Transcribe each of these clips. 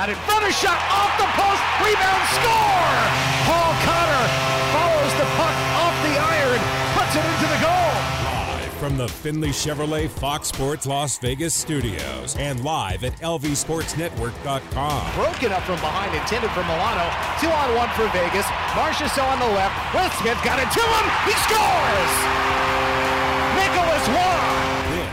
Out in front of shot off the post. Rebound score. Paul Cotter follows the puck off the iron, puts it into the goal. Live from the Findlay Chevrolet Fox Sports Las Vegas studios and live at lvsportsnetwork.com. Broken up from behind, intended for Milano. Two on one for Vegas. Marchessault on the left. Will Smith got it to him. He scores. Nicholas Roy.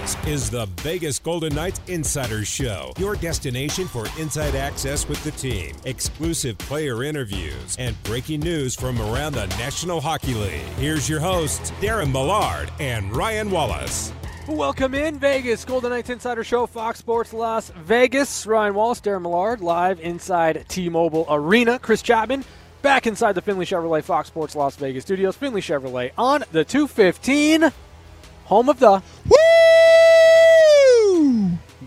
This is the Vegas Golden Knights Insider Show, your destination for inside access with the team, exclusive player interviews, and breaking news from around the National Hockey League. Here's your hosts, Darren Millard and Ryan Wallace. Welcome in Vegas, Golden Knights Insider Show, Fox Sports Las Vegas. Ryan Wallace, Darren Millard, live inside T-Mobile Arena. Chris Chapman back inside the Findlay Chevrolet Fox Sports Las Vegas studios. Findlay Chevrolet on the 215, home of the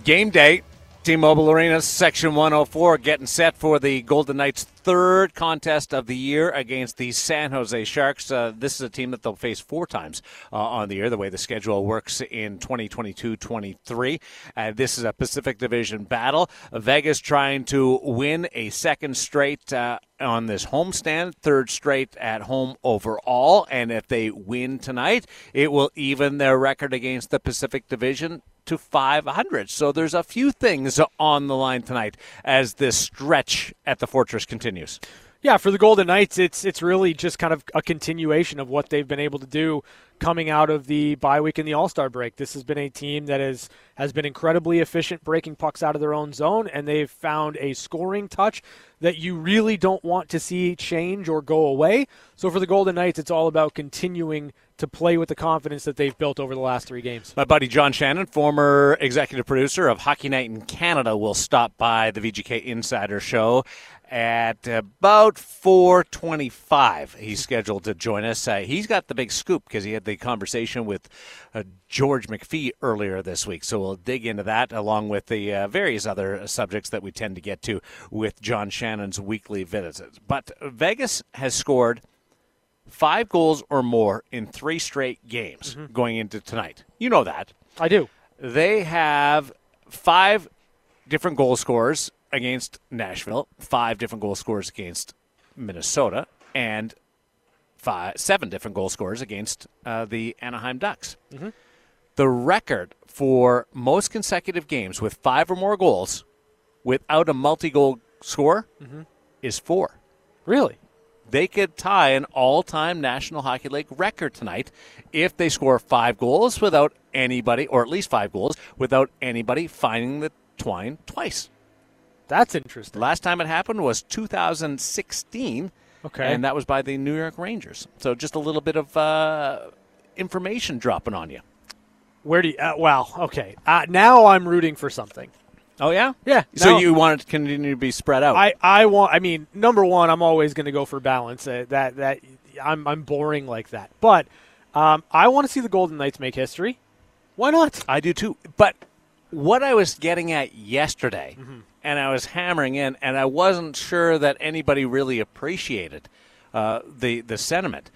Game day, T-Mobile Arena, Section 104, getting set for the Golden Knights' third contest of the year against the San Jose Sharks. Uh, this is a team that they'll face four times uh, on the year, the way the schedule works in 2022-23. Uh, this is a Pacific Division battle. Vegas trying to win a second straight uh, on this homestand, third straight at home overall. And if they win tonight, it will even their record against the Pacific Division to 500. So there's a few things on the line tonight as this stretch at the Fortress continues. Yeah, for the Golden Knights, it's it's really just kind of a continuation of what they've been able to do coming out of the bye week and the All Star break. This has been a team that is has been incredibly efficient breaking pucks out of their own zone, and they've found a scoring touch that you really don't want to see change or go away. So for the Golden Knights, it's all about continuing to play with the confidence that they've built over the last three games. My buddy John Shannon, former executive producer of Hockey Night in Canada, will stop by the VGK Insider Show at about 4:25. He's scheduled to join us. Uh, he's got the big scoop because he had the conversation with uh, George McPhee earlier this week. So we'll dig into that along with the uh, various other subjects that we tend to get to with John Shannon's weekly visits. But Vegas has scored five goals or more in three straight games mm-hmm. going into tonight. You know that. I do. They have five different goal scorers against Nashville, five different goal scorers against Minnesota, and five, seven different goal scorers against uh, the Anaheim Ducks. Mm-hmm. The record for most consecutive games with five or more goals without a multi goal score mm-hmm. is four. Really? They could tie an all time National Hockey League record tonight if they score five goals without anybody, or at least five goals, without anybody finding the twine twice. That's interesting. Last time it happened was 2016. Okay. And that was by the New York Rangers. So just a little bit of uh, information dropping on you. Where do you, uh, well, okay. Uh, now I'm rooting for something. Oh yeah, yeah. So you want it to continue to be spread out? I, I want. I mean, number one, I'm always going to go for balance. Uh, that that I'm I'm boring like that. But um, I want to see the Golden Knights make history. Why not? I do too. But what I was getting at yesterday, mm-hmm. and I was hammering in, and I wasn't sure that anybody really appreciated uh, the the sentiment,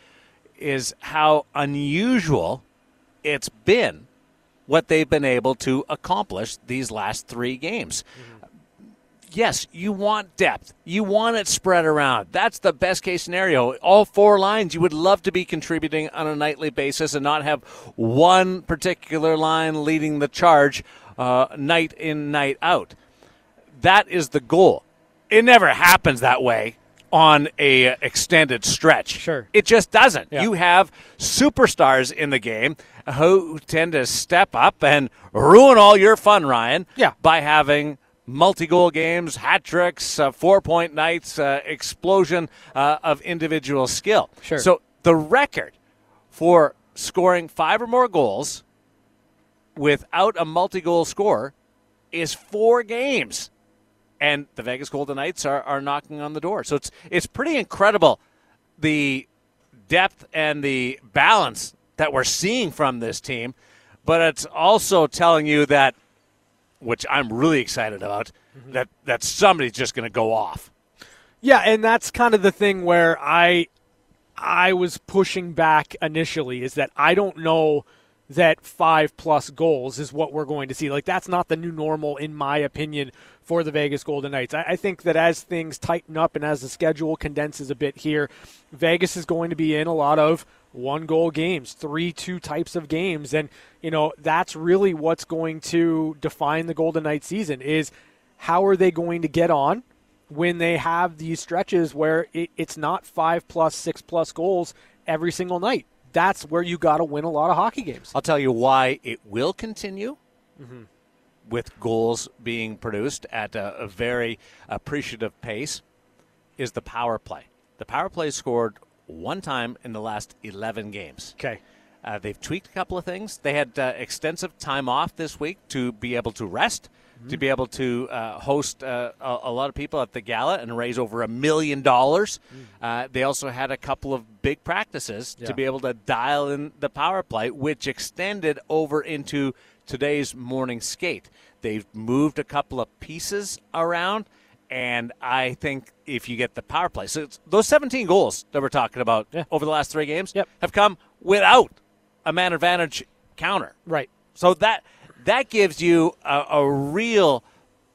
is how unusual it's been what they've been able to accomplish these last three games. Mm-hmm. Yes, you want depth. You want it spread around. That's the best case scenario. All four lines, you would love to be contributing on a nightly basis and not have one particular line leading the charge uh, night in, night out. That is the goal. It never happens that way on a extended stretch. Sure. It just doesn't. Yeah. You have superstars in the game who tend to step up and ruin all your fun, Ryan. Yeah. By having multi-goal games, hat tricks, uh, four-point nights, uh, explosion uh, of individual skill. Sure. So the record for scoring five or more goals without a multi-goal score is four games, and the Vegas Golden Knights are, are knocking on the door. So it's it's pretty incredible the depth and the balance that we're seeing from this team, but it's also telling you that, which I'm really excited about, mm-hmm. that that somebody's just going to go off. Yeah, and that's kind of the thing where I I was pushing back initially is that I don't know that five plus goals is what we're going to see. Like that's not the new normal, in my opinion, for the Vegas Golden Knights. I, think that as things tighten up and as the schedule condenses a bit here, Vegas is going to be in a lot of one goal games, three two types of games, and you know that's really what's going to define the Golden Knights season is how are they going to get on when they have these stretches where it, it's not five plus six plus goals every single night that's where you got to win a lot of hockey games. I'll tell you why it will continue. Mm-hmm. With goals being produced at a, a very appreciative pace, is the power play. The power play scored one time in the last 11 games. Okay. Uh, they've tweaked a couple of things. They had uh, extensive time off this week to be able to rest mm-hmm. to be able to uh, host uh, a, a, lot of people at the gala and raise over a million dollars. Mm. Uh, they also had a couple of big practices yeah. to be able to dial in the power play, which extended over into today's morning skate. They've moved a couple of pieces around. And I think if you get the power play, so those 17 goals that we're talking about yeah. over the last three games yep. have come without a man advantage counter. Right. So that that gives you a, a real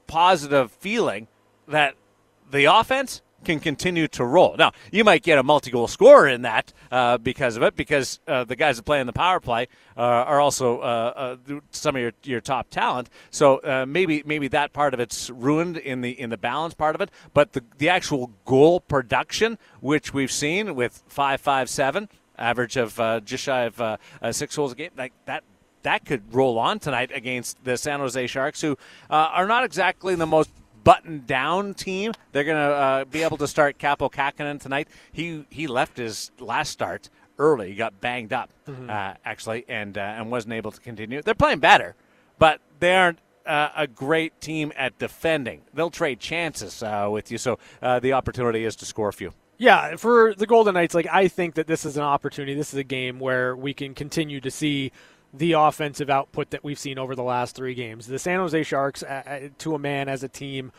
positive feeling that the offense can continue to roll. Now, you might get a multi-goal scorer in that uh, because of it, because uh, the guys that play in the power play uh, are also uh, uh, some of your, your top talent. So uh, maybe maybe that part of it's ruined in the in the balance part of it. But the the actual goal production, which we've seen with five five seven average of just shy of six goals a game, like that that could roll on tonight against the San Jose Sharks, who uh, are not exactly the most buttoned down team. They're going to uh, be able to start Kaapo Kähkönen tonight. He he left his last start early. He got banged up mm-hmm. uh, actually, and uh, and wasn't able to continue. They're playing better, but they aren't. Uh, a great team at defending. They'll trade chances uh, with you, so the opportunity is to score a few. Yeah, for the Golden Knights, like I think that this is an opportunity. This is a game where we can continue to see the offensive output that we've seen over the last three games. The San Jose Sharks, to a man as a team,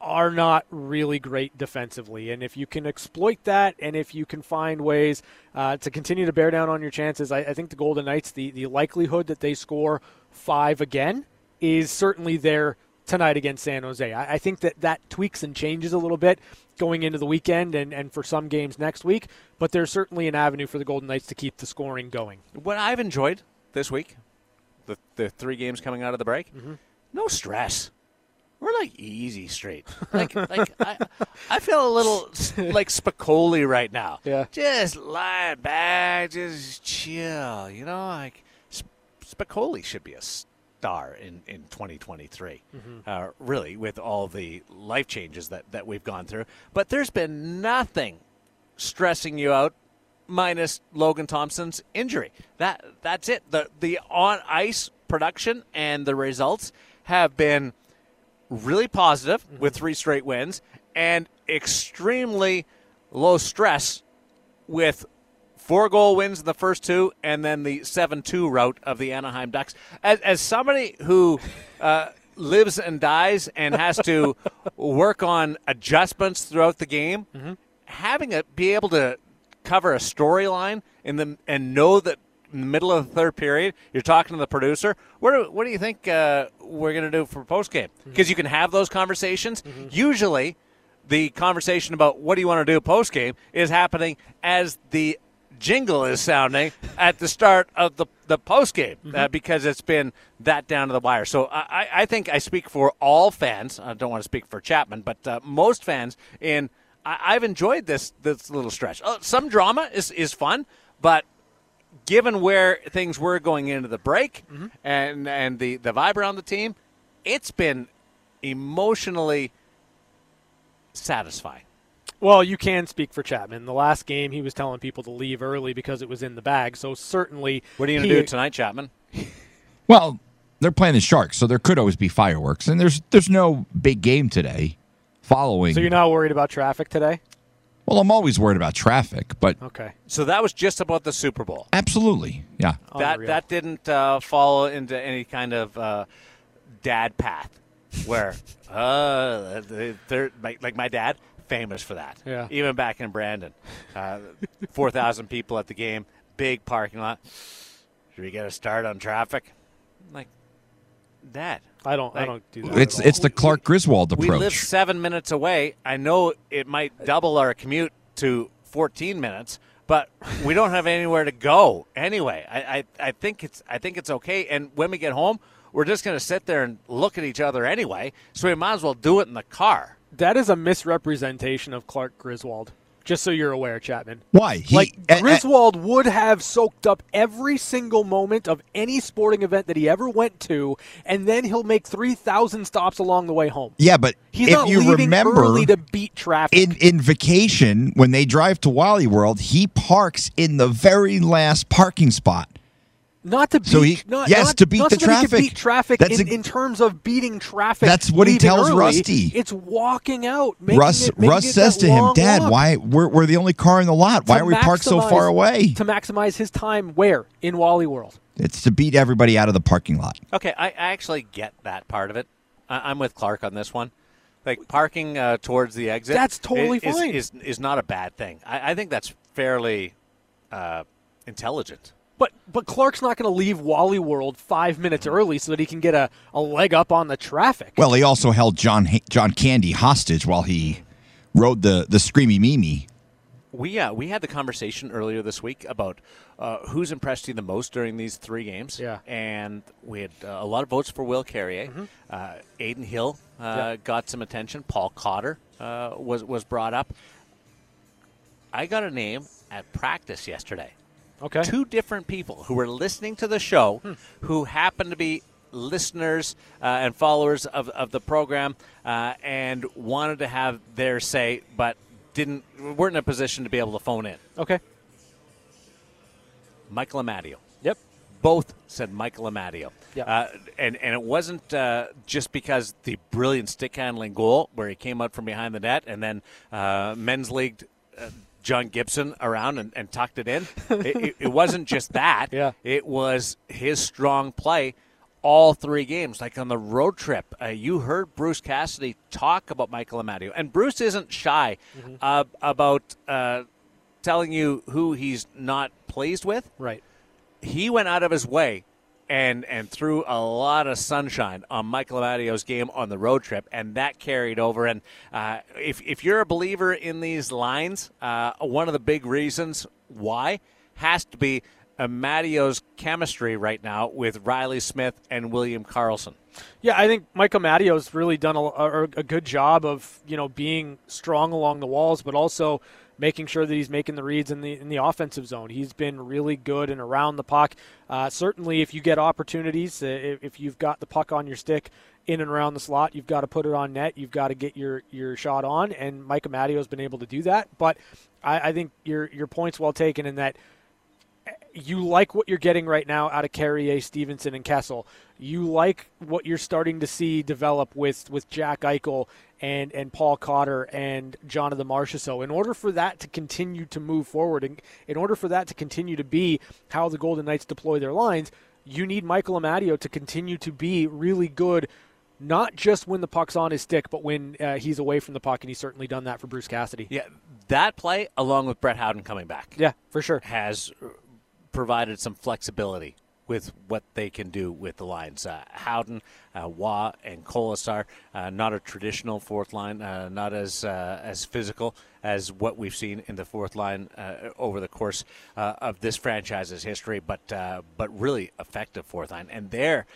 are not really great defensively. And if you can exploit that and if you can find ways uh, to continue to bear down on your chances, I, I, think the Golden Knights, the, the likelihood that they score five again is certainly there tonight against San Jose. I, I think that that tweaks and changes a little bit going into the weekend and, and for some games next week, but there's certainly an avenue for the Golden Knights to keep the scoring going. What I've enjoyed this week, the the three games coming out of the break, mm-hmm. no stress. We're like easy straight. Like like I, I feel a little like Spicoli right now. Yeah, just lie back, just chill. You know, like Spicoli should be a star in, in 2023. Mm-hmm. Uh, really, with all the life changes that, that we've gone through. But there's been nothing stressing you out minus Logan Thompson's injury. That that's it. The the on ice production and the results have been really positive mm-hmm. with three straight wins and extremely low stress with four goal wins in the first two and then the 7-2 route of the Anaheim Ducks. As, as somebody who uh, lives and dies and has to work on adjustments throughout the game, mm-hmm. having it be able to cover a storyline in the and know that in the middle of the third period you're talking to the producer. What do, what do you think uh, we're going to do for post game? Because mm-hmm. you can have those conversations. Mm-hmm. Usually, the conversation about what do you want to do post game is happening as the jingle is sounding at the start of the, the post game uh, mm-hmm. uh, because it's been that down to the wire. So I, I think I speak for all fans. I don't want to speak for Chapman, but uh, most fans in I, have enjoyed this this little stretch. Uh, some drama is is fun, but given where things were going into the break mm-hmm. and and the the vibe around the team, it's been emotionally satisfying. Well, you can speak for Chapman. The last game, he was telling people to leave early because it was in the bag. So certainly, what are you going to do tonight, Chapman? well, they're playing the Sharks, so there could always be fireworks, and there's there's no big game today following. So you're not worried about traffic today? Well, I'm always worried about traffic, but okay. So that was just about the Super Bowl. Absolutely, yeah. That Unreal. that didn't uh, fall into any kind of uh, dad path where uh, they're like, like my dad, famous for that. Yeah. Even back in Brandon, uh, four thousand people at the game, big parking lot. Should we get a start on traffic? I'm like, Dad. I don't. I don't do that. It's at all. it's the Clark Griswold approach. We live seven minutes away. I know it might double our commute to 14 minutes, but we don't have anywhere to go anyway. I, I, I think it's I think it's okay. And when we get home, we're just going to sit there and look at each other anyway. So we might as well do it in the car. that is a misrepresentation of Clark Griswold. Just so you're aware, Chapman. Why? He, like Griswold would have soaked up every single moment of any sporting event that he ever went to, and then he'll make three thousand stops along the way home. yeah, but He's if not you leaving remember, early to beat traffic. in in vacation when they drive to Wally World, he parks in the very last parking spot. Not to beat, So he- not, yes, not- to beat not the so that he could traffic. beat traffic That's in, a- in terms of beating traffic. That's what he tells early. Rusty. It's walking out. Making Russ it, Russ it says to him, "Dad, walk why we're, we're the only car in the lot? Why to are we parked so far away? To maximize his time where in Wally World. It's to beat everybody out of the parking lot." Okay, I, I actually get that part of it. I, I'm with Clark on this one. Like parking uh, towards the exit. That's totally is, fine. Is, is not a bad thing. I, I think that's fairly uh, intelligent. But but Clark's not going to leave Wally World five minutes early so that he can get a, a leg up on the traffic. Well, he also held John John Candy hostage while he rode the the Screamy Mimi. We uh, we had the conversation earlier this week about uh, who's impressed you the most during these three games. Yeah. and we had uh, a lot of votes for Will Carrier. Uh, Adin Hill uh, Yeah. got some attention. Paul Cotter uh, was was brought up. I got a name at practice yesterday. Okay. Two different people who were listening to the show, who happened to be listeners uh, and followers of, of the program, uh, and wanted to have their say, but didn't weren't in a position to be able to phone in. Okay. Michael Amadio. Yep. Both said Michael Amadio. Yeah. Uh, and, and it wasn't uh, just because the brilliant stick handling goal where he came out from behind the net and then uh, men's league uh, John Gibson around and, and tucked it in. it, it, it wasn't just that. Yeah. It was his strong play all three games. Like on the road trip, uh, you heard Bruce Cassidy talk about Michael Amadio. And Bruce isn't shy uh, about uh, telling you who he's not pleased with Right. he went out of his way and and threw a lot of sunshine on Michael Amadio's game on the road trip, and that carried over. And uh, if if you're a believer in these lines, uh, one of the big reasons why has to be Amadio's chemistry right now with Reilly Smith and William Karlsson. Yeah, I think Michael Amadio's really done a, a, a good job of you know being strong along the walls, but also making sure that he's making the reads in the in the offensive zone. He's been really good and around the puck. Uh, certainly, if you get opportunities, uh, if, you've got the puck on your stick in and around the slot, you've got to put it on net. You've got to get your your shot on, and Mike Amadio has been able to do that. But I, I think your your point's well taken in that you like what you're getting right now out of Carrier, Stephenson, and Kessel. You like what you're starting to see develop with, with Jack Eichel and, and Paul Cotter and Jonathan Marcia. So, in order for that to continue to move forward, and in order for that to continue to be how the Golden Knights deploy their lines, you need Michael Amadio to continue to be really good. Not just when the puck's on his stick, but when uh, he's away from the puck, and he's certainly done that for Bruce Cassidy. Yeah, that play, along with Brett Howden coming back, Yeah, for sure. has provided some flexibility with what they can do with the lines. Uh, Howden, uh, Roy, and Kolesar, uh, not a traditional fourth line, uh, not as uh, as physical as what we've seen in the fourth line uh, over the course uh, of this franchise's history, but uh, but really effective fourth line, and they're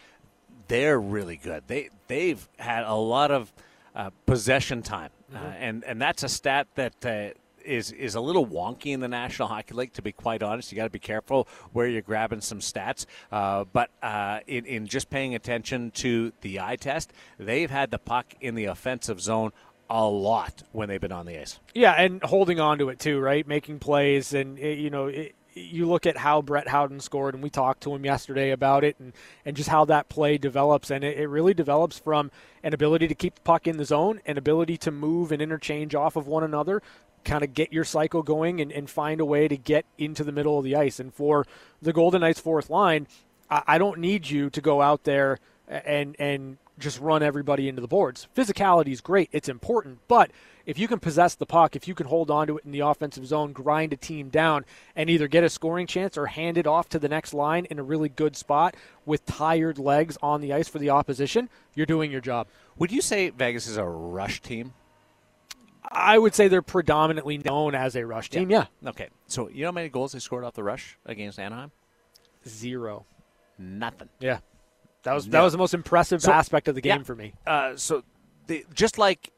they're really good. They they've had a lot of uh, possession time, uh, and and that's a stat that. Is, is a little wonky in the National Hockey League, to be quite honest. You got to be careful where you're grabbing some stats. Uh, but uh, in, in just paying attention to the eye test, they've had the puck in the offensive zone a lot when they've been on the ice. Yeah, and holding on to it too, right? Making plays, and eh, you know, it, you look at how Brett Howden scored, and we talked to him yesterday about it, and, and just how that play develops, and it, it really develops from an ability to keep the puck in the zone, an ability to move and interchange off of one another, kind of get your cycle going, and, and find a way to get into the middle of the ice. And for the Golden Knights' fourth line, I, I don't need you to go out there and and just run everybody into the boards. Physicality is great, it's important, but if you can possess the puck, if you can hold on to it in the offensive zone, grind a team down, and either get a scoring chance or hand it off to the next line in a really good spot with tired legs on the ice for the opposition, you're doing your job. Would you say Vegas is a rush team? I would say they're predominantly known as a rush team. Yeah. yeah. Okay. So you know how many goals they scored off the rush against Anaheim? Zero. Nothing. Yeah. That was that was the most impressive so, aspect of the game yeah. for me. Uh, so, the, just like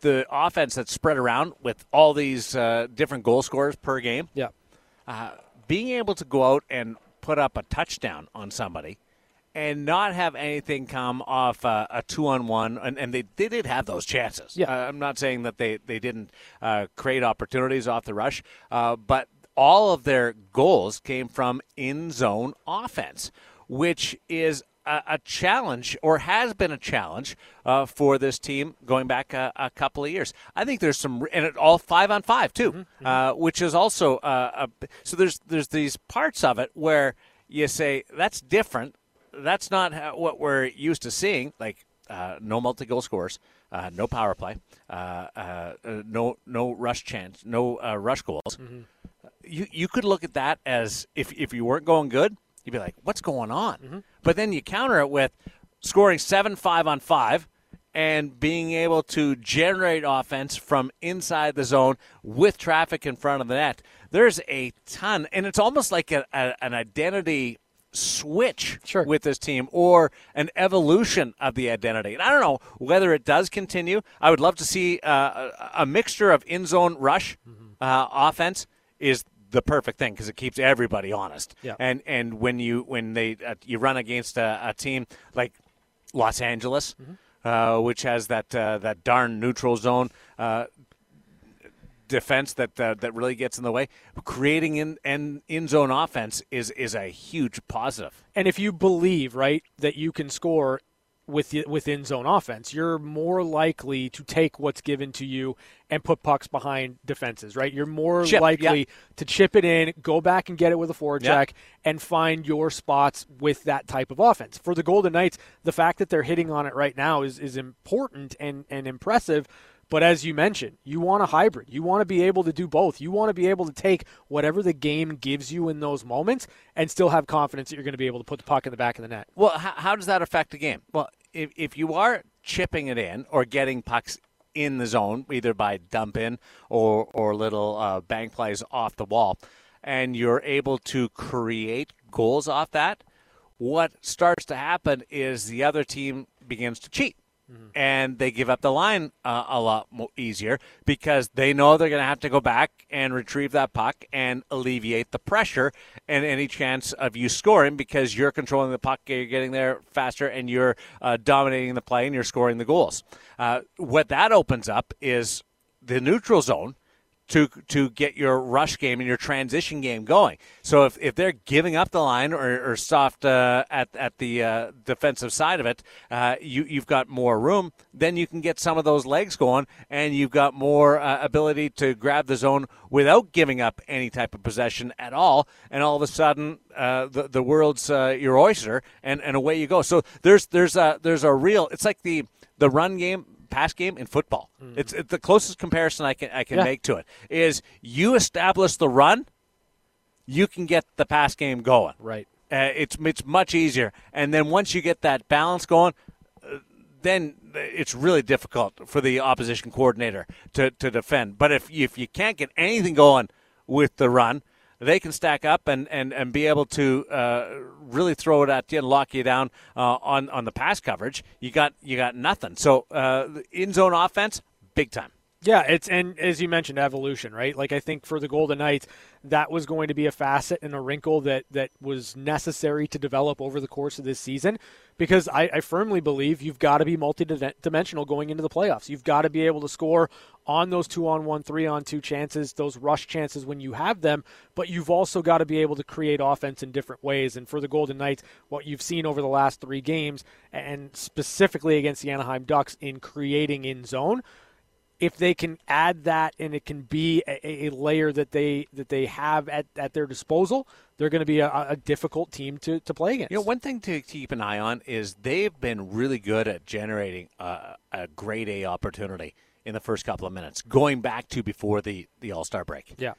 the offense that's spread around with all these uh, different goal scorers per game. Yeah. Uh, being able to go out and put up a touchdown on somebody and not have anything come off uh, a two on one, and, and they, they did have those chances. Yeah. Uh, I'm not saying that they, they didn't uh, create opportunities off the rush, uh, but all of their goals came from in zone offense, which is a, a, challenge or has been a challenge uh, for this team going back a, a, couple of years. I think there's some, and it, all five on five too, mm-hmm. uh, which is also uh, a, so there's there's these parts of it where you say that's different that's not how, what we're used to seeing. Like uh, no multi goal scores, uh, no power play, uh, uh, no no rush chance, no uh, rush goals. Mm-hmm. You you could look at that as if if you weren't going good, you'd be like, what's going on? Mm-hmm. But then you counter it with scoring seven five on five. And being able to generate offense from inside the zone with traffic in front of the net, there's a ton, and it's almost like a, a, an identity switch sure. with this team or an evolution of the identity. And I don't know whether it does continue. I would love to see uh, a mixture of in zone rush mm-hmm. uh, offense is the perfect thing because it keeps everybody honest. Yeah. And and when you when they uh, you run against a, a, team like Los Angeles. Mm-hmm. Uh, which has that uh, that darn neutral zone uh, defense that uh, that really gets in the way. Creating in and in zone offense is is a huge positive. And if you believe right that you can score with within zone offense, you're more likely to take what's given to you and put pucks behind defenses, right? You're more chip, likely yep. to chip it in, go back and get it with a forecheck, yep. and find your spots with that type of offense. For the Golden Knights, the fact that they're hitting on it right now is is important and and impressive but as you mentioned, you want a hybrid. You want to be able to do both. You want to be able to take whatever the game gives you in those moments and still have confidence that you're going to be able to put the puck in the back of the net. Well, how, how does that affect the game? Well, if, if you are chipping it in or getting pucks in the zone, either by dump in or, or little uh, bank plays off the wall, and you're able to create goals off that, what starts to happen is the other team begins to cheat Mm-hmm. And they give up the line uh, a lot more easier because they know they're going to have to go back and retrieve that puck and alleviate the pressure and any chance of you scoring because you're controlling the puck, you're getting there faster, and you're uh, dominating the play and you're scoring the goals. Uh, what that opens up is the neutral zone to to get your rush game and your transition game going. So if, if they're giving up the line or, or soft uh, at at the uh, defensive side of it, uh, you you've got more room. Then you can get some of those legs going, and you've got more uh, ability to grab the zone without giving up any type of possession at all. And all of a sudden, uh, the the world's uh, your oyster, and, and away you go. So there's there's a there's a real. It's like the the run game pass game in football. Mm-hmm. It's, it's, the closest comparison I can I can yeah. make to it is you establish the run, you can get the pass game going. Right. Uh, it's it's much easier, and then once you get that balance going, uh, then it's really difficult for the opposition coordinator to, to defend. But if if you can't get anything going with the run, they can stack up and, and, and be able to uh, really throw it at you and lock you down uh, on on the pass coverage. You got you got nothing. So uh, in zone offense, big time. Yeah, it's and as you mentioned, evolution, right? Like I think for the Golden Knights, that was going to be a facet and a wrinkle that that was necessary to develop over the course of this season, because I, I firmly believe you've got to be multi-dimensional going into the playoffs. You've got to be able to score on those two-on-one, three-on-two chances, those rush chances when you have them, but you've also got to be able to create offense in different ways. And for the Golden Knights, what you've seen over the last three games, and specifically against the Anaheim Ducks in creating in zone if they can add that and it can be a, a layer that they that they have at, at their disposal, they're going to be a, a, difficult team to, to play against. You know, one thing to keep an eye on is they've been really good at generating a, a grade A opportunity in the first couple of minutes, going back to before the, the All Star break. Yeah.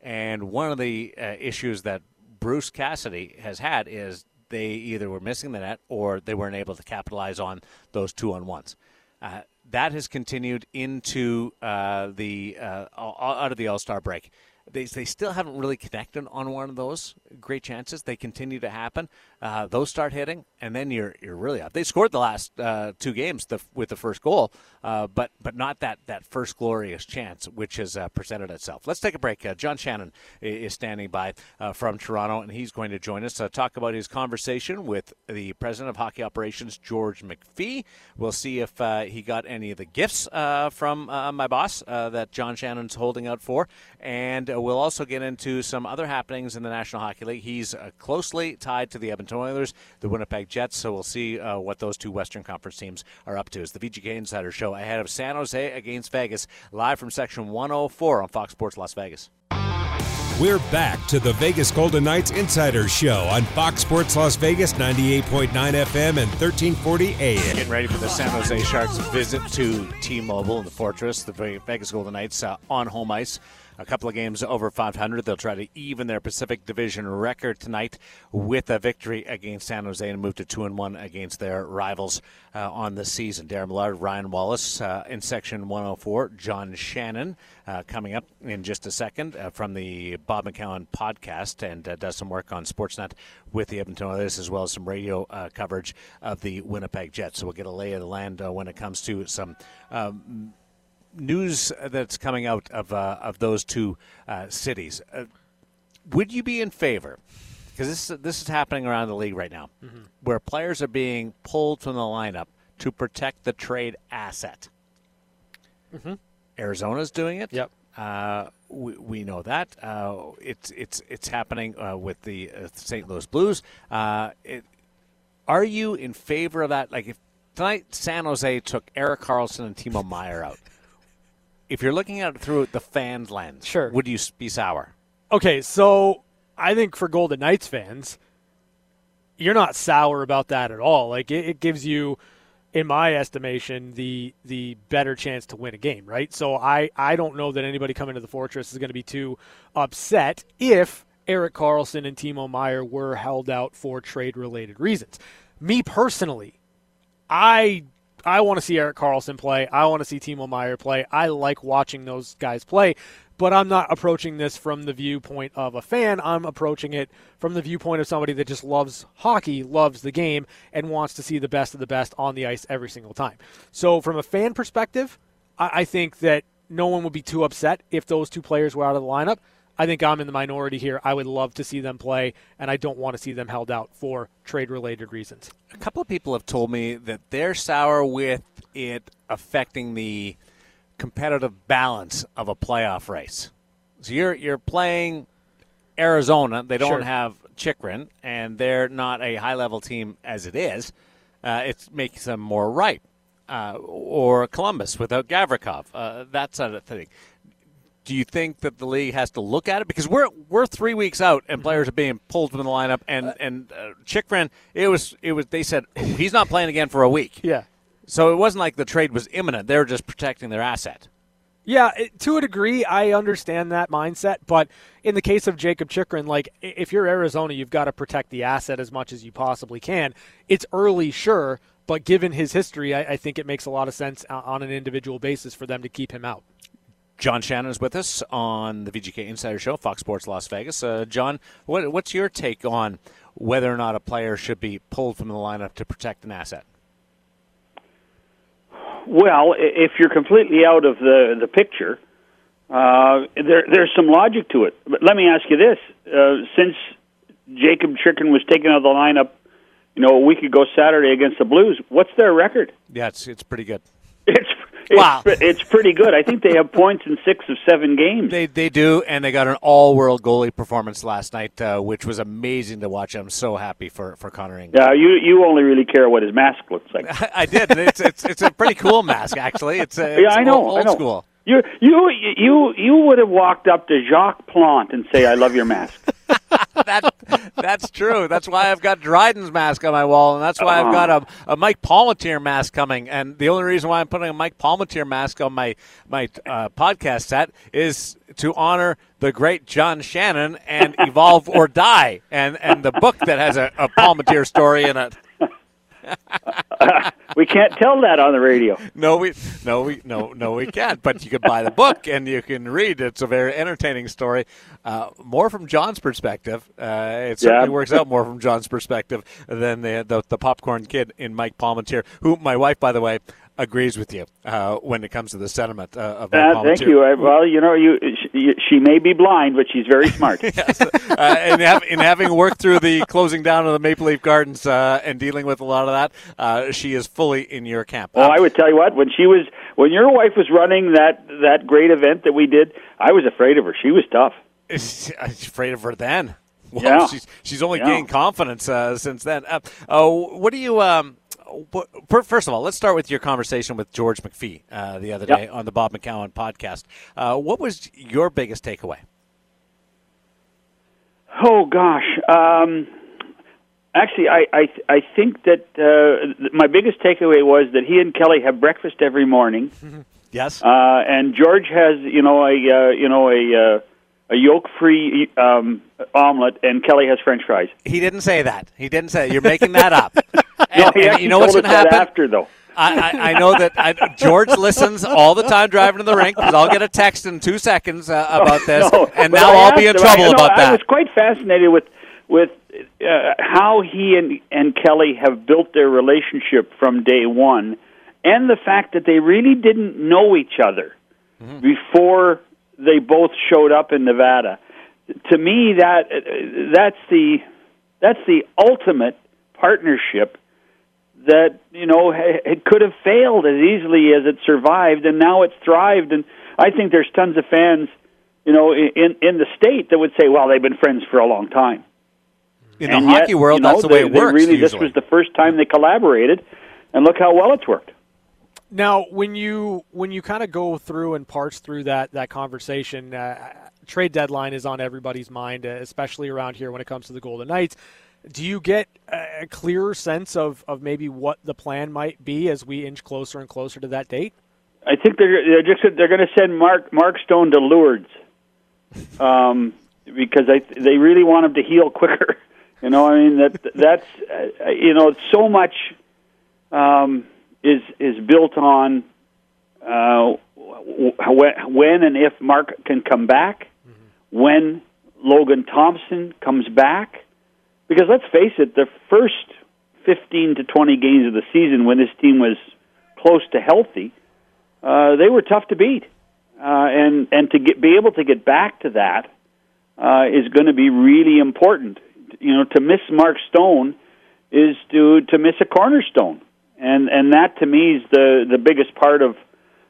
And one of the uh, issues that Bruce Cassidy has had is they either were missing the net or they weren't able to capitalize on those two on ones. Uh, that has continued into uh, the uh, out of the All Star break. They, they still haven't really connected on one of those great chances. They continue to happen. Uh, those start hitting, and then you're you're really up. They scored the last uh, two games the, with the first goal, uh, but but not that, that first glorious chance which has uh, presented itself. Let's take a break. Uh, John Shannon is standing by uh, from Toronto, and he's going to join us to talk about his conversation with the president of hockey operations, George McPhee. We'll see if he got any of the gifts from my boss that John Shannon's holding out for, and we'll also get into some other happenings in the National Hockey League. He's closely tied to the Edmonton Edmonton Oilers, the Winnipeg Jets. So we'll see uh, what those two Western Conference teams are up to. It's the VGK Insider Show ahead of San Jose against Vegas, live from Section 104 on Fox Sports Las Vegas. We're back to the Vegas Golden Knights Insider Show on Fox Sports Las Vegas 98.9 FM and 1340 AM. Getting ready for the San Jose Sharks visit to T-Mobile in the Fortress. The Vegas Golden Knights uh, on home ice a couple of games over 500. They'll try to even their Pacific Division record tonight with a victory against San Jose and move to two and one against their rivals uh, on the season. Darren Millard, Ryan Wallace uh, in section 104. John Shannon uh, coming up in just a second uh, from the Bob McCown podcast and uh, does some work on Sportsnet with the Edmonton Oilers as well as some radio uh, coverage of the Winnipeg Jets. So we'll get a lay of the land when it comes to some. Um, news that's coming out of uh, of those two uh, cities. Uh, would you be in favor? Because this this is happening around the league right now, mm-hmm. where players are being pulled from the lineup to protect the trade asset. Mm-hmm. Arizona's doing it. Yep. Uh, we, we, know that uh, it's it's it's happening uh, with the St. Louis Blues. It, are you in favor of that? Like if tonight San Jose took Erik Karlsson and Timo Meier out, if you're looking at it through the fans' lens, sure. would you be sour? Okay, so I think for Golden Knights fans, you're not sour about that at all. Like it, it gives you, in my estimation, the the better chance to win a game, right? So I I don't know that anybody coming to the Fortress is going to be too upset if Erik Karlsson and Timo Meier were held out for trade related reasons. Me personally, I I want to see Erik Karlsson play. I want to see Timo Meier play. I like watching those guys play, but I'm not approaching this from the viewpoint of a fan. I'm approaching it from the viewpoint of somebody that just loves hockey, loves the game, and wants to see the best of the best on the ice every single time. So, from a fan perspective, I, I think that no one would be too upset if those two players were out of the lineup. I think I'm in the minority here. I would love to see them play, and I don't want to see them held out for trade related reasons. A couple of people have told me that they're sour with it affecting the competitive balance of a playoff race. So you're you're playing Arizona. They don't sure. have Chychrun, and they're not a high level team as it is. Uh, it makes them more ripe. Uh, or Columbus without Gavrikov. Uh, that sort of thing do you think that the league has to look at it? Because we're we're three weeks out and players are being pulled from the lineup and uh, and uh, it was it was they said he's not playing again for a week. Yeah. So it wasn't like the trade was imminent. They were just protecting their asset. Yeah to a degree I understand that mindset. But in the case of Jacob Chychrun like if you're Arizona you've got to protect the asset as much as you possibly can. It's early sure but given his history I, I think it makes a lot of sense on an individual basis for them to keep him out. John Shannon is with us on the VGK Insider Show, Fox Sports Las Vegas. Uh, John, what, what's your take on whether or not a player should be pulled from the lineup to protect an asset? Well, if you're completely out of the the picture, uh, there there's some logic to it. But let me ask you this: uh, since Jacob Chychrun was taken out of the lineup, you know, a week ago Saturday against the Blues, what's their record? Yeah, it's it's pretty good. It's Wow. It's, it's pretty good. I think they have points in six of seven games. They they do, and they got an all world goalie performance last night, uh, which was amazing to watch. I'm so happy for for Connor Ingram. Yeah, you you only really care what his mask looks like. I did. It's, it's it's a pretty cool mask, actually. It's, uh, it's yeah, I know. Old, old I know. school. You you you you would have walked up to Jacques Plante and say, "I love your mask." that that's true. That's why I've got Dryden's mask on my wall, and that's why I've got a, a Mike Palmateer mask coming. And the only reason why I'm putting a Mike Palmateer mask on my my uh, podcast set is to honor the great John Shannon and Evolve or Die, and and the book that has a, a Palmateer story in it. we can't tell that on the radio. No, we no we no no we can't. But you can buy the book and you can read. It's a very entertaining story. Uh, more from John's perspective. Uh, it certainly Yeah. works out more from John's perspective than the, the the popcorn kid in Mike Palmateer, who my wife, by the way, agrees with you uh, when it comes to the sentiment uh, of Uh, thank you. I, well, you know, you she, she may be blind, but she's very smart. yes. uh, and have, in having worked through the closing down of the Maple Leaf Gardens uh, and dealing with a lot of that, uh, she is fully in your camp. Well, I would tell you what when she was when your wife was running that that great event that we did, I was afraid of her. She was tough. I was afraid of her then. Well, Yeah. she's she's only Yeah. gained confidence uh, since then. Uh, oh, what do you? Um, first of all, let's start with your conversation with George McPhee uh, the other Yep. day on the Bob McCown podcast. Uh, what was your biggest takeaway? Oh gosh. Um, actually, I I I think that uh, my biggest takeaway was that he and Kelly have breakfast every morning, Yes. uh, and George has you know a uh, you know a uh, a yolk-free um, omelet, and Kelly has French fries. he didn't say that. He didn't say. You're making that up. And, no, and you know what's going to happen? after though. I, I, I know that I, George listens all the time driving to the rink because I'll get a text in two seconds uh, about this, No, and now I'll be in him, trouble about no, that. I was quite fascinated with with uh, how he and and Kelly have built their relationship from day one, and the fact that they really didn't know each other Mm-hmm. before they both showed up in Nevada. To me, that uh, that's the that's the ultimate partnership that you know it could have failed as easily as it survived, and now it's thrived. And I think there's tons of fans, you know, in in the state that would say, "Well, they've been friends for a long time." in the and hockey yet, world, you know, that's the way they, it they works. Really, this was the first time they collaborated, and look how well it's worked. Now, when you when you kind of go through and parse through that that conversation, uh, trade deadline is on everybody's mind, uh, especially around here when it comes to the Golden Knights. Do you get a clearer sense of, of maybe what the plan might be as we inch closer and closer to that date? I think they're they're just they're going to send Mark Mark Stone to Lourdes, um, because I they really want him to heal quicker. You know, I mean that that's uh, you know so much um, is is built on uh, when when and if Mark can come back, when Logan Thompson comes back, because let's face it, the first fifteen to twenty games of the season when this team was close to healthy uh, they were tough to beat, uh, and and to get be able to get back to that uh, is going to be really important. You know, to miss Mark Stone is to to miss a cornerstone, and and that to me is the the biggest part of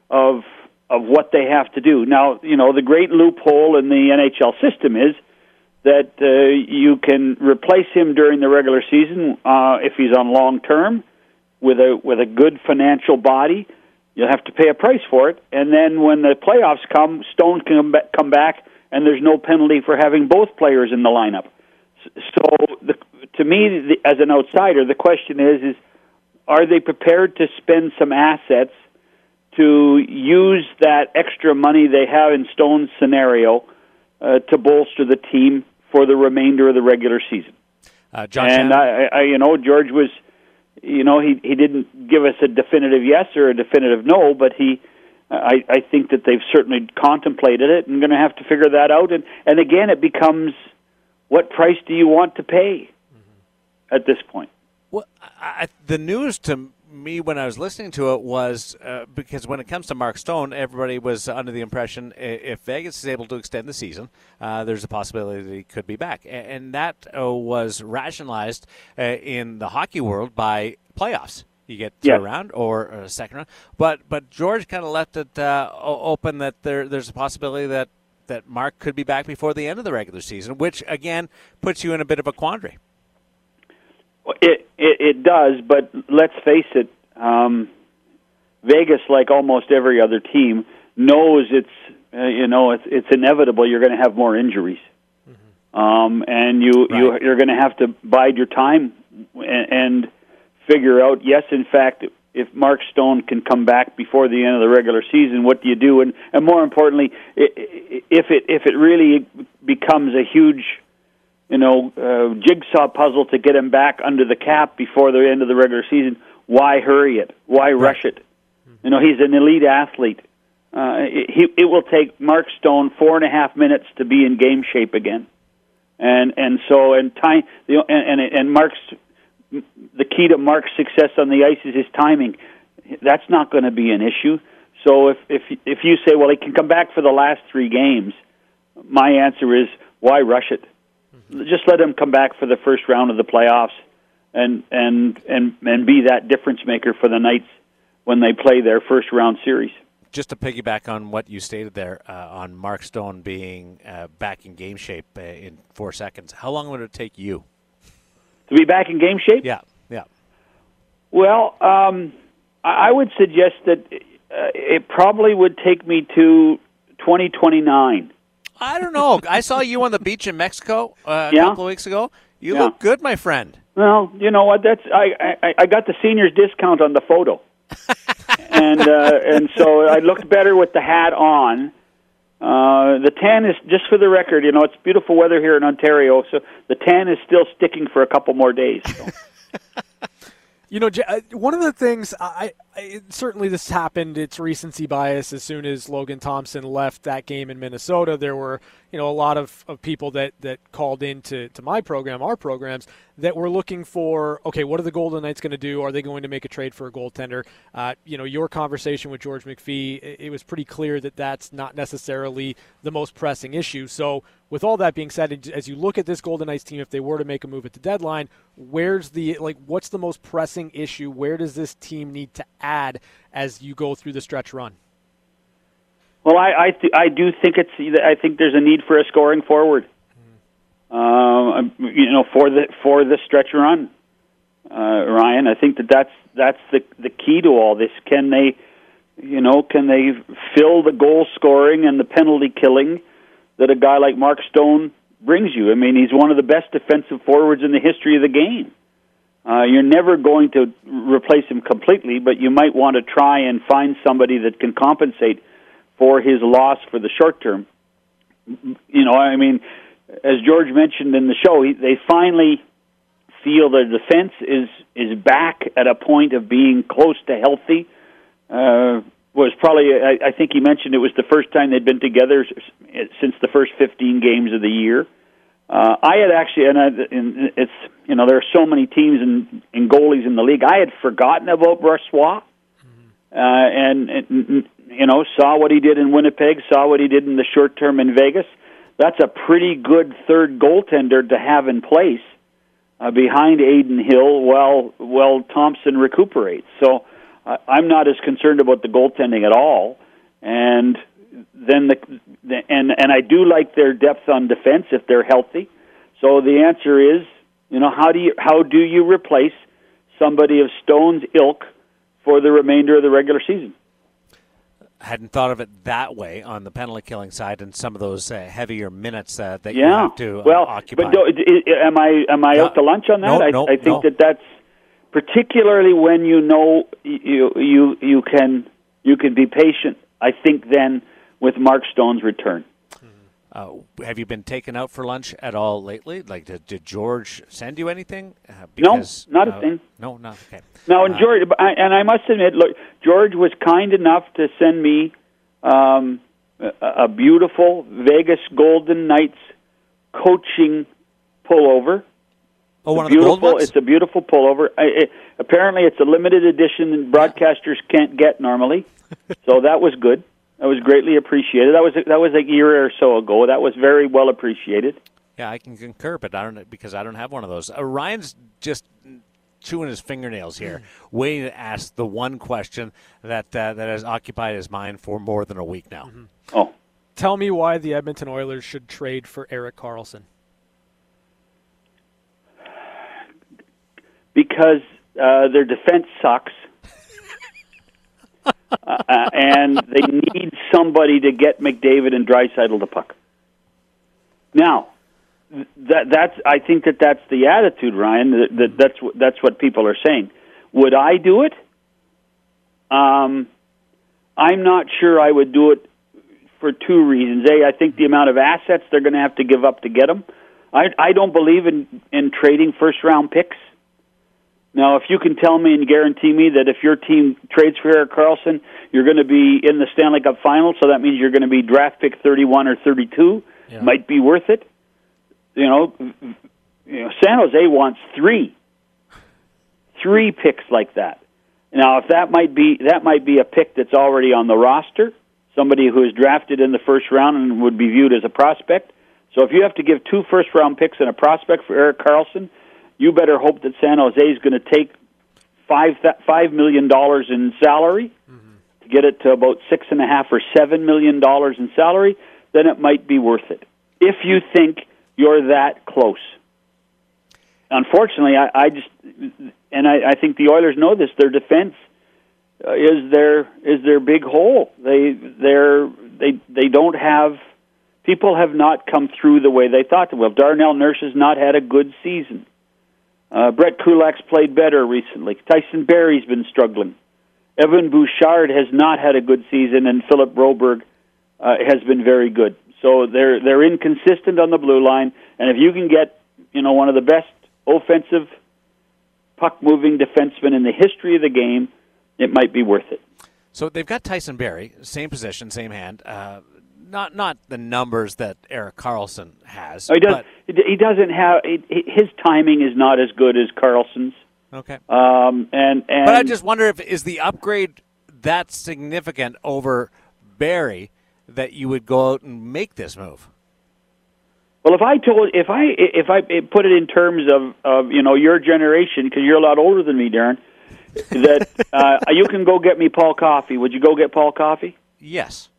of of what they have to do. Now, you know, the great loophole in the NHL system is that uh, you can replace him during the regular season uh, if he's on long term with a with a good financial body. You'll have to pay a price for it, and then when the playoffs come, Stone can come back, and there's no penalty for having both players in the lineup. So, the, to me, the, as an outsider, the question is: is are they prepared to spend some assets to use that extra money they have in Stone's scenario uh, to bolster the team for the remainder of the regular season? uh, John and Shannon. I, I, you know, George was, you know, he he didn't give us a definitive yes or a definitive no, but he, I, I think that they've certainly contemplated it and going to have to figure that out. And and again, it becomes, what price do you want to pay? At this point, Well, I, I- the news to me when I was listening to it was uh, because when it comes to Mark Stone, everybody was under the impression if Vegas is able to extend the season, uh, there's a possibility that he could be back, and that uh, was rationalized uh, in the hockey world by playoffs. you get third Yes. round or a second round. But but George kind of left it uh, open that there there's a possibility that that Mark could be back before the end of the regular season, which again puts you in a bit of a quandary. It, it it does, but let's face it. Um, Vegas, like almost every other team, knows it's uh, you know it's it's inevitable. You're going to have more injuries, um, and you you Right. you're going to have to bide your time and, and figure out. Yes, in fact, if Mark Stone can come back before the end of the regular season, what do you do? And and more importantly, if it if it really becomes a huge you know, uh, jigsaw puzzle to get him back under the cap before the end of the regular season. Why hurry it? Why rush it? You know, he's an elite athlete. Uh, it, he, it will take Mark Stone four and a half minutes to be in game shape again, and and so and time the and and, and Mark's the key to Mark's success on the ice is his timing. That's not going to be an issue. So if if if you say, well, he can come back for the last three games, my answer is why rush it? Just let him come back for the first round of the playoffs, and and and and be that difference maker for the Knights when they play their first round series. Just to piggyback on what you stated there uh, on Mark Stone being uh, back in game shape uh, in four seconds, how long would it take you? To be back in game shape? Yeah, yeah. Well, um, I would suggest that uh, it probably would take me to 2029. I don't know. I saw you on the beach in Mexico uh, a couple of weeks ago. You Yeah. look good, my friend. Well, you know what? That's I I, I got the seniors discount on the photo, and uh, and so I looked better with the hat on. Uh, the tan is just for the record. You know, it's beautiful weather here in Ontario, so the tan is still sticking for a couple more days. So. You know, uh, one of the things I, I certainly this happened. It's recency bias. As soon as Logan Thompson left that game in Minnesota, there were you know a lot of, of people that, that called into to my program, our programs, that were looking for okay, what are the Golden Knights going to do? Are they going to make a trade for a goaltender? Uh, you know, your conversation with George McPhee, it, it was pretty clear that that's not necessarily the most pressing issue. So, with all that being said, as you look at this Golden Knights team, if they were to make a move at the deadline, where's the like what's the most pressing issue? Where does this team need to add as you go through the stretch run? Well, I I, th- I do think it's I think there's a need for a scoring forward. Um, you know, for the for the stretch run, uh, Ryan. I think that that's that's the the key to all this. Can they, you know, can they fill the goal scoring and the penalty killing that a guy like Mark Stone brings you? I mean, he's one of the best defensive forwards in the history of the game. Uh, you're never going to replace him completely, but you might want to try and find somebody that can compensate for his loss for the short term. You know, I mean, as George mentioned in the show, he, they finally feel the defense is is back at a point of being close to healthy. Uh, was probably I, I think he mentioned it was the first time they'd been together since the first 15 games of the year. Uh, I had actually, and, I, and it's you know there are so many teams and, and goalies in the league. I had forgotten about Brossoit, uh, and, and you know saw what he did in Winnipeg, saw what he did in the short term in Vegas. That's a pretty good third goaltender to have in place uh, behind Adin Hill while while Thompson recuperates. So uh, I'm not as concerned about the goaltending at all, and then the, the and and I do like their depth on defense if they're healthy. So the answer is, you know, how do you how do you replace somebody of Stone's ilk for the remainder of the regular season? Hadn't thought of it that way on the penalty killing side and some of those uh, heavier minutes uh, that you have to uh, well, occupy. but do, am I am I No. out to lunch on that? No, I, no, I think that that's particularly when you know you you you can you can be patient. I think then with Mark Stone's return. Uh, have you been taken out for lunch at all lately? Like, did, did George send you anything? Uh, No, because, not a uh, thing. No, not okay. Now, and Uh, George, I- and I must admit, look, George was kind enough to send me um, a, a beautiful Vegas Golden Knights coaching pullover. Oh, one of It's the beautiful. gold ones. It's a beautiful pullover. I, it, apparently, it's a limited edition and broadcasters can't get normally, so that was good. That was greatly appreciated. That was that was a year or so ago. That was very well appreciated. Yeah, I can concur, but I don't because I don't have one of those. Uh, Ryan's just chewing his fingernails here, waiting to ask the one question that uh, that has occupied his mind for more than a week now. Oh, Tell me why the Edmonton Oilers should trade for Erik Karlsson. because uh, their defense sucks, uh, uh, and they need somebody to get McDavid and Draisaitl the puck. Now, that that's I think that that's the attitude, Ryan. That, that that's that's what people are saying. Would I do it? Um, I'm not sure I would do it for two reasons. A, I think the amount of assets they're going to have to give up to get them. I I don't believe in in trading first round picks. Now, if you can tell me and guarantee me that if your team trades for Erik Karlsson, you're going to be in the Stanley Cup final, so that means you're going to be draft pick 31 or 32, might be worth it. You know, you know, San Jose wants three, three picks like that. Now, if that might be that might be a pick that's already on the roster, somebody who is drafted in the first round and would be viewed as a prospect. So if you have to give two first round picks and a prospect for Erik Karlsson, you better hope that San Jose is going to take five five million dollars in salary to get it to about six and a half or seven million dollars in salary. Then it might be worth it if you think you're that close. Unfortunately, I, I just and I, I think the Oilers know this. Their defense uh, is their is their big hole. They they're they they don't have people have not come through the way they thought they will. Darnell Nurse has not had a good season. Uh, Brett Kulak's played better recently. Tyson Barrie's been struggling. Evan Bouchard has not had a good season, and Philip Broberg uh, has been very good. So they're they're inconsistent on the blue line, and if you can get you know one of the best offensive puck moving defensemen in the history of the game, it might be worth it. So they've got Tyson Barrie, same position, same hand. Uh, not not the numbers that Erik Karlsson has. Oh, he does. but- He doesn't have he- his timing is not as good as Karlsson's. okay. Um, and and But I just wonder if is the upgrade that significant over Barrie that you would go out and make this move. well, if I told if I if I put it in terms of of you know your generation because you're a lot older than me, Darren, that uh, you can go get me Paul Coffey. Would you go get Paul Coffey? Yes.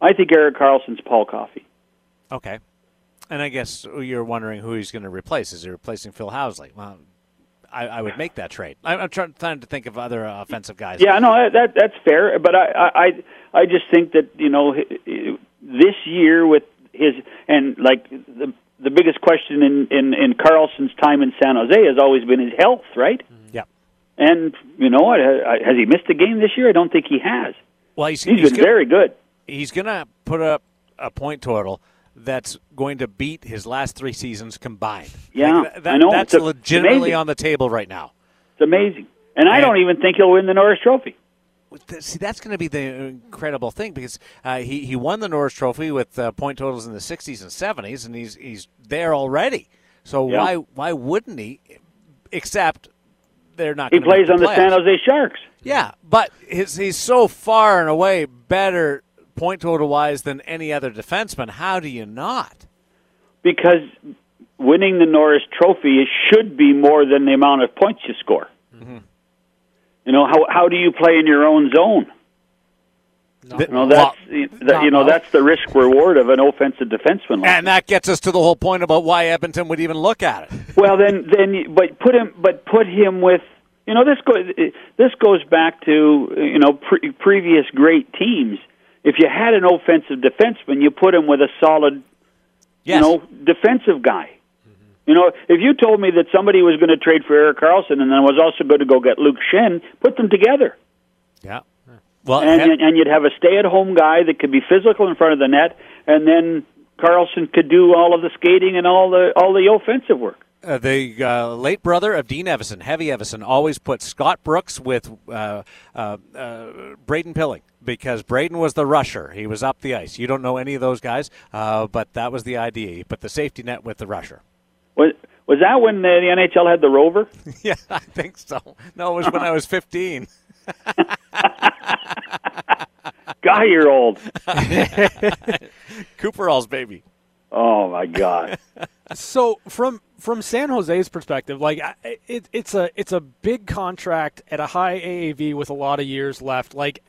I think Erik Karlsson's Paul Coffey. Okay. And I guess you're wondering who he's going to replace. Is he replacing Phil Housley? Well, I, I would make that trade. I, I'm trying, trying to think of other uh, offensive guys. Yeah, no, that that's fair. But I I I just think that you know this year with his and like the the biggest question in in in Karlsson's time in San Jose has always been his health, right? Yeah. And you know what? Has he missed a game this year? I don't think he has. Well, he's, He's he's been gonna, very good. He's going to put up a point total that's going to beat his last three seasons combined. Yeah, Like, that, I know. That's a- legitimately amazing. on the table right now. It's amazing. And I And- don't even think he'll win the Norris Trophy. See, that's going to be the incredible thing because uh, he he won the Norris Trophy with uh, point totals in the 60s and 70s, and he's he's there already. So Yeah. why why wouldn't he? Except they're not. He plays on the. San Jose Sharks. Yeah, but his, he's so far and away better point total wise than any other defenseman. How do you not? because winning the Norris Trophy should be more than the amount of points you score. Mm-hmm. You know how how do you play in your own zone? Th- You know that's that, you know well. that's the risk reward of an offensive defenseman. Like and that gets us to the whole point about why Edmonton would even look at it. well, then then but put him but put him with you know this goes this goes back to you know pre- previous great teams. If you had an offensive defenseman, you put him with a solid Yes. you know, defensive guy. Mm-hmm. You know, if you told me that somebody was going to trade for Erik Karlsson and then was also going to go get Luke Schenn, put them together, yeah. Well, and Ed- and you'd have a stay-at-home guy that could be physical in front of the net, and then Karlsson could do all of the skating and all the all the offensive work. Uh, the uh, late brother of Dean Evason, Heavy Evison, always put Scott Brooks with uh, uh, uh, Braden Pilling because Braden was the rusher. He was up the ice. You don't know any of those guys, uh, but that was the idea. You put the safety net with the rusher. Was was that when the, the NHL had the Rover? yeah, I think so. No, it was when I was 15. Guy, you're old. Cooper All's baby. Oh my God! So from from San Jose's perspective, like I- it, it's a it's a big contract at a high AAV with a lot of years left. Like,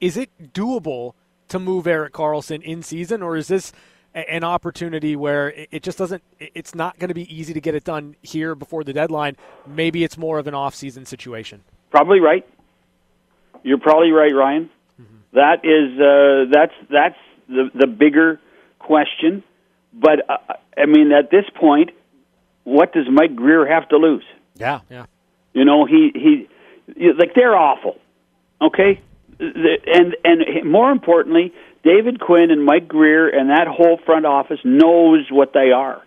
is it doable to move Erik Karlsson in season, or is this an opportunity where it it just doesn't? It's not going to be easy to get it done here before the deadline. Maybe it's more of an off-season situation. Probably right. You're probably right, Ryan. That is uh, that's that's the the bigger question. But uh, I mean, at this point, what does Mike Grier have to lose? Yeah. Yeah. You know, he he like they're awful. Okay, and and more importantly, David Quinn and Mike Grier and that whole front office knows what they are,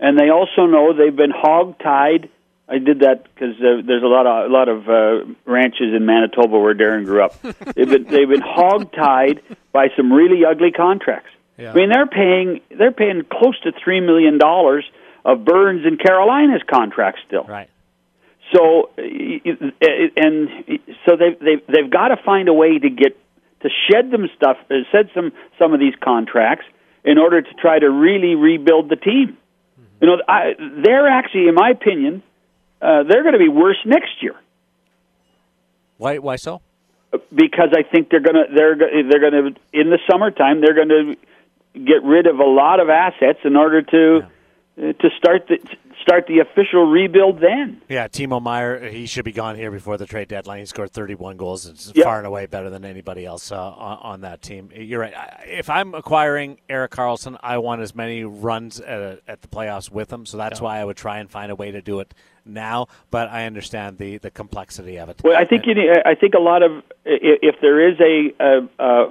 and they also know they've been hog-tied. I did that because uh, there's a lot of a lot of uh, ranches in Manitoba where Darren grew up. they've been they've been hog-tied by some really ugly contracts. Yeah. I mean, they're paying they're paying close to three million dollars of Burns and Carolina's contracts still. Right. So, and so they they they've got to find a way to get to shed them stuff, uh, shed some some of these contracts in order to try to really rebuild the team. You know, I, they're actually, in my opinion, uh, they're going to be worse next year Why? Why so? because I think they're going to they're they're going to in the summertime they're going to get rid of a lot of assets in order to uh, to start the start the official rebuild then. Yeah, Timo Meier, he should be gone here before the trade deadline. He scored 31 goals. It's Yep. far and away better than anybody else uh, on, on that team. You're right. If I'm acquiring Erik Karlsson, I want as many runs at, at the playoffs with him. So that's why I would try and find a way to do it now. But I understand the, the complexity of it. Well, I think you need, I think a lot of if there is a, uh,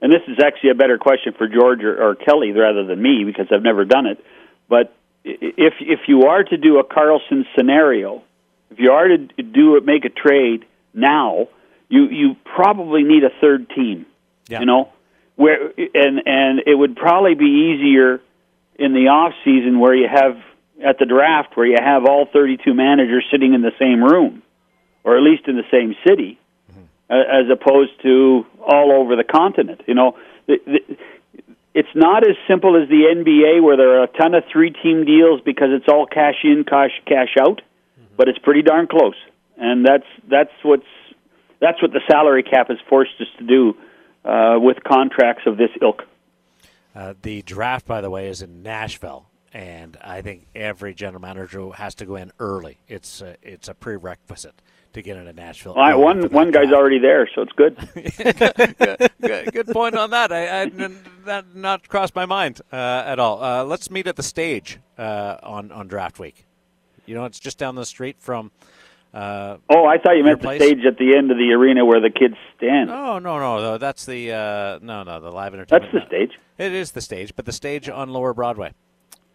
and this is actually a better question for George or, or Kelly rather than me because I've never done it. But if if you are to do a Karlsson scenario, if you are to do it, make a trade now, you you probably need a third team. Yeah. You know, where and and it would probably be easier in the off season where you have at the draft where you have all 32 managers sitting in the same room or at least in the same city as opposed to all over the continent you know? It's not as simple as the NBA where there are a ton of three team deals because it's all cash in cash cash out but it's pretty darn close. And that's that's what's that's what the salary cap has forced us to do uh, with contracts of this ilk. Uh, the draft, by the way, is in Nashville, and I think every general manager has to go in early. It's a, it's a prerequisite to get into Nashville. Well, I, early one for one guy's draft. already there, so it's good. good, good point on that. I that not crossed my mind uh, at all. Uh, let's meet at the stage uh, on on draft week. You know, it's just down the street from. Uh, Oh, I thought you meant the stage at the end of the arena where the kids stand. oh no, no, no, that's the uh, no, no, the live entertainment. That's the stage. It is the stage, but the stage on Lower Broadway.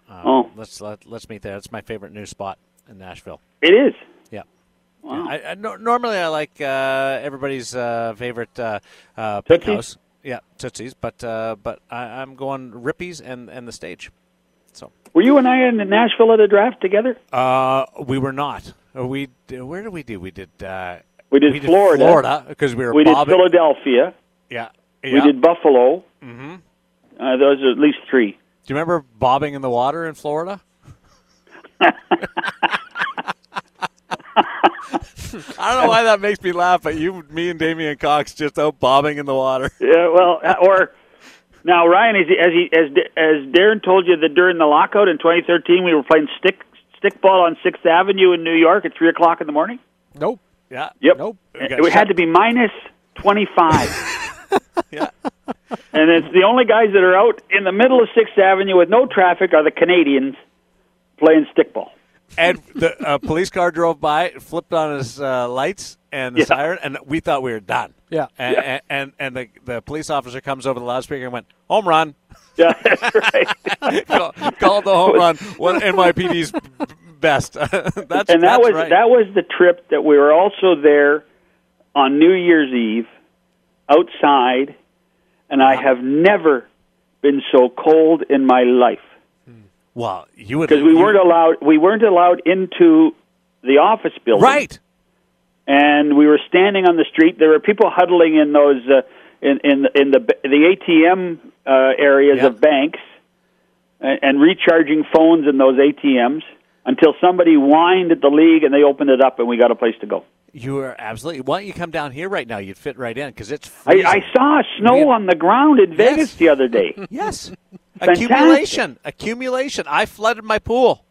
Um, Oh. let's let, let's meet there. It's my favorite new spot in Nashville. It is. Yeah. Wow. I, I, no, normally, I like uh, everybody's uh, favorite uh, uh, Tootsie's? Yeah, Tootsie's. But uh, but I, I'm going Rippy's and, and the stage. So Were you and I in Nashville at a draft together? uh, we were not. We where did we do? We did. Uh, We did Florida. Florida because we were. We did. Philadelphia. Yeah. We did Buffalo. Mm-hmm. Uh, those are at least three. Do you remember bobbing in the water in Florida? I don't know why that makes me laugh, but you, me, and Damien Cox just out bobbing in the water. Yeah, well, uh, or now Ryan, as he, as he, as as Darren told you that during the lockout in 2013, we were playing stick stickball on Sixth Avenue in New York at three o'clock in the morning. Nope. Yeah. Yep. Nope. We It had to be minus 25. Yeah. and it's the only guys that are out in the middle of Sixth Avenue with no traffic are the Canadians playing stickball. And the uh, police car drove by, flipped on his uh, lights and the Yeah. siren, and we thought we were done. Yeah. And and, and, and the, the police officer comes over the loudspeaker and went, "Home run." Yeah, that's right. Call, called the home run. One NYPD's best. that's and that that's was right. that was the trip that we were also there on New Year's Eve outside, and I have never been so cold in my life well, you would because we weren't allowed we weren't allowed into the office building. right. and we were standing on the street. There were people huddling in those uh, in in in the the ATM uh, areas Yeah. of banks, and, and recharging phones in those ATMs until somebody whined at the league and they opened it up and we got a place to go. You are absolutely. Why don't you come down here right now? You'd fit right in because it's. I. I saw snow Yeah. on the ground in Vegas Yes. the other day. Yes. Fantastic. accumulation. Accumulation. I flooded my pool.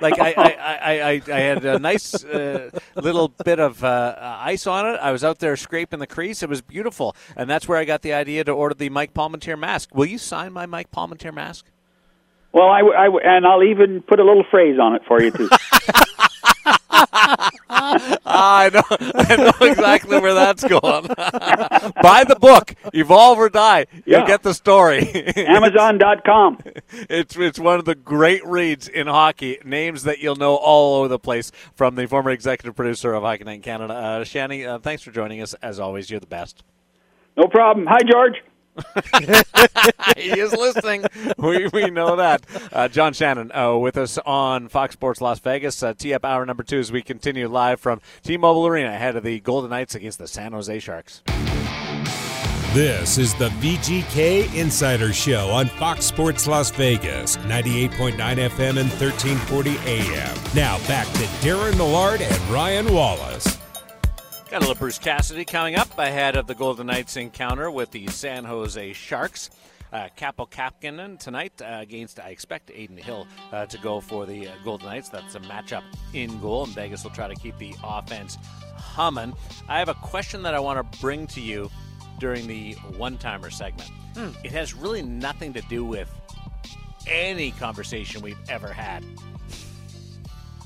Like I, I, I, I, I had a nice uh, little bit of uh, uh, ice on it. I was out there scraping the crease. It was beautiful, and that's where I got the idea to order the Mike Palmateer mask. Will you sign my Mike Palmateer mask? Well, I, I, w- I w- and I'll even put a little phrase on it for you too. I know, I know exactly where that's going. Buy the book, Evolve or Die. You'll get the story. Amazon.com. It's it's one of the great reads in hockey. Names that you'll know all over the place from the former executive producer of Hockey Night in Canada, uh, Shani. Uh, thanks for joining us. As always, you're the best. No problem. Hi, George. He is listening. We, we know that. Uh, John Shannon uh, with us on Fox Sports Las Vegas. Uh, tee up hour number two as we continue live from T-Mobile Arena ahead of the Golden Knights against the San Jose Sharks. This is the VGK Insider Show on Fox Sports Las Vegas, 98.9 FM and 1340 AM. Now back to Darren Millard and Ryan Wallace. Got a little Bruce Cassidy coming up ahead of the Golden Knights encounter with the San Jose Sharks. Uh, Kaapo Kähkönen tonight uh, against, I expect, Adin Hill uh, to go for the uh, Golden Knights. That's a matchup in goal, and Vegas will try to keep the offense humming. I have a question that I want to bring to you during the one timer segment. It has really nothing to do with any conversation we've ever had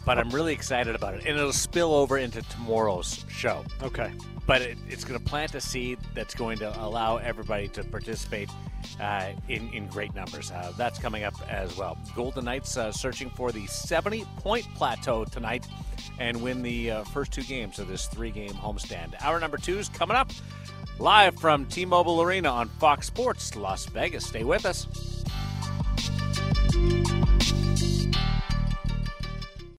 but I'm really excited about it, and it'll spill over into tomorrow's show. Okay. But it, it's going to plant a seed that's going to allow everybody to participate uh, in in great numbers. Uh, that's coming up as well. Golden Knights uh, searching for the 70 point plateau tonight, and win the uh, first two games of this three game homestand. Hour number two is coming up live from T-Mobile Arena on Fox Sports Las Vegas. Stay with us.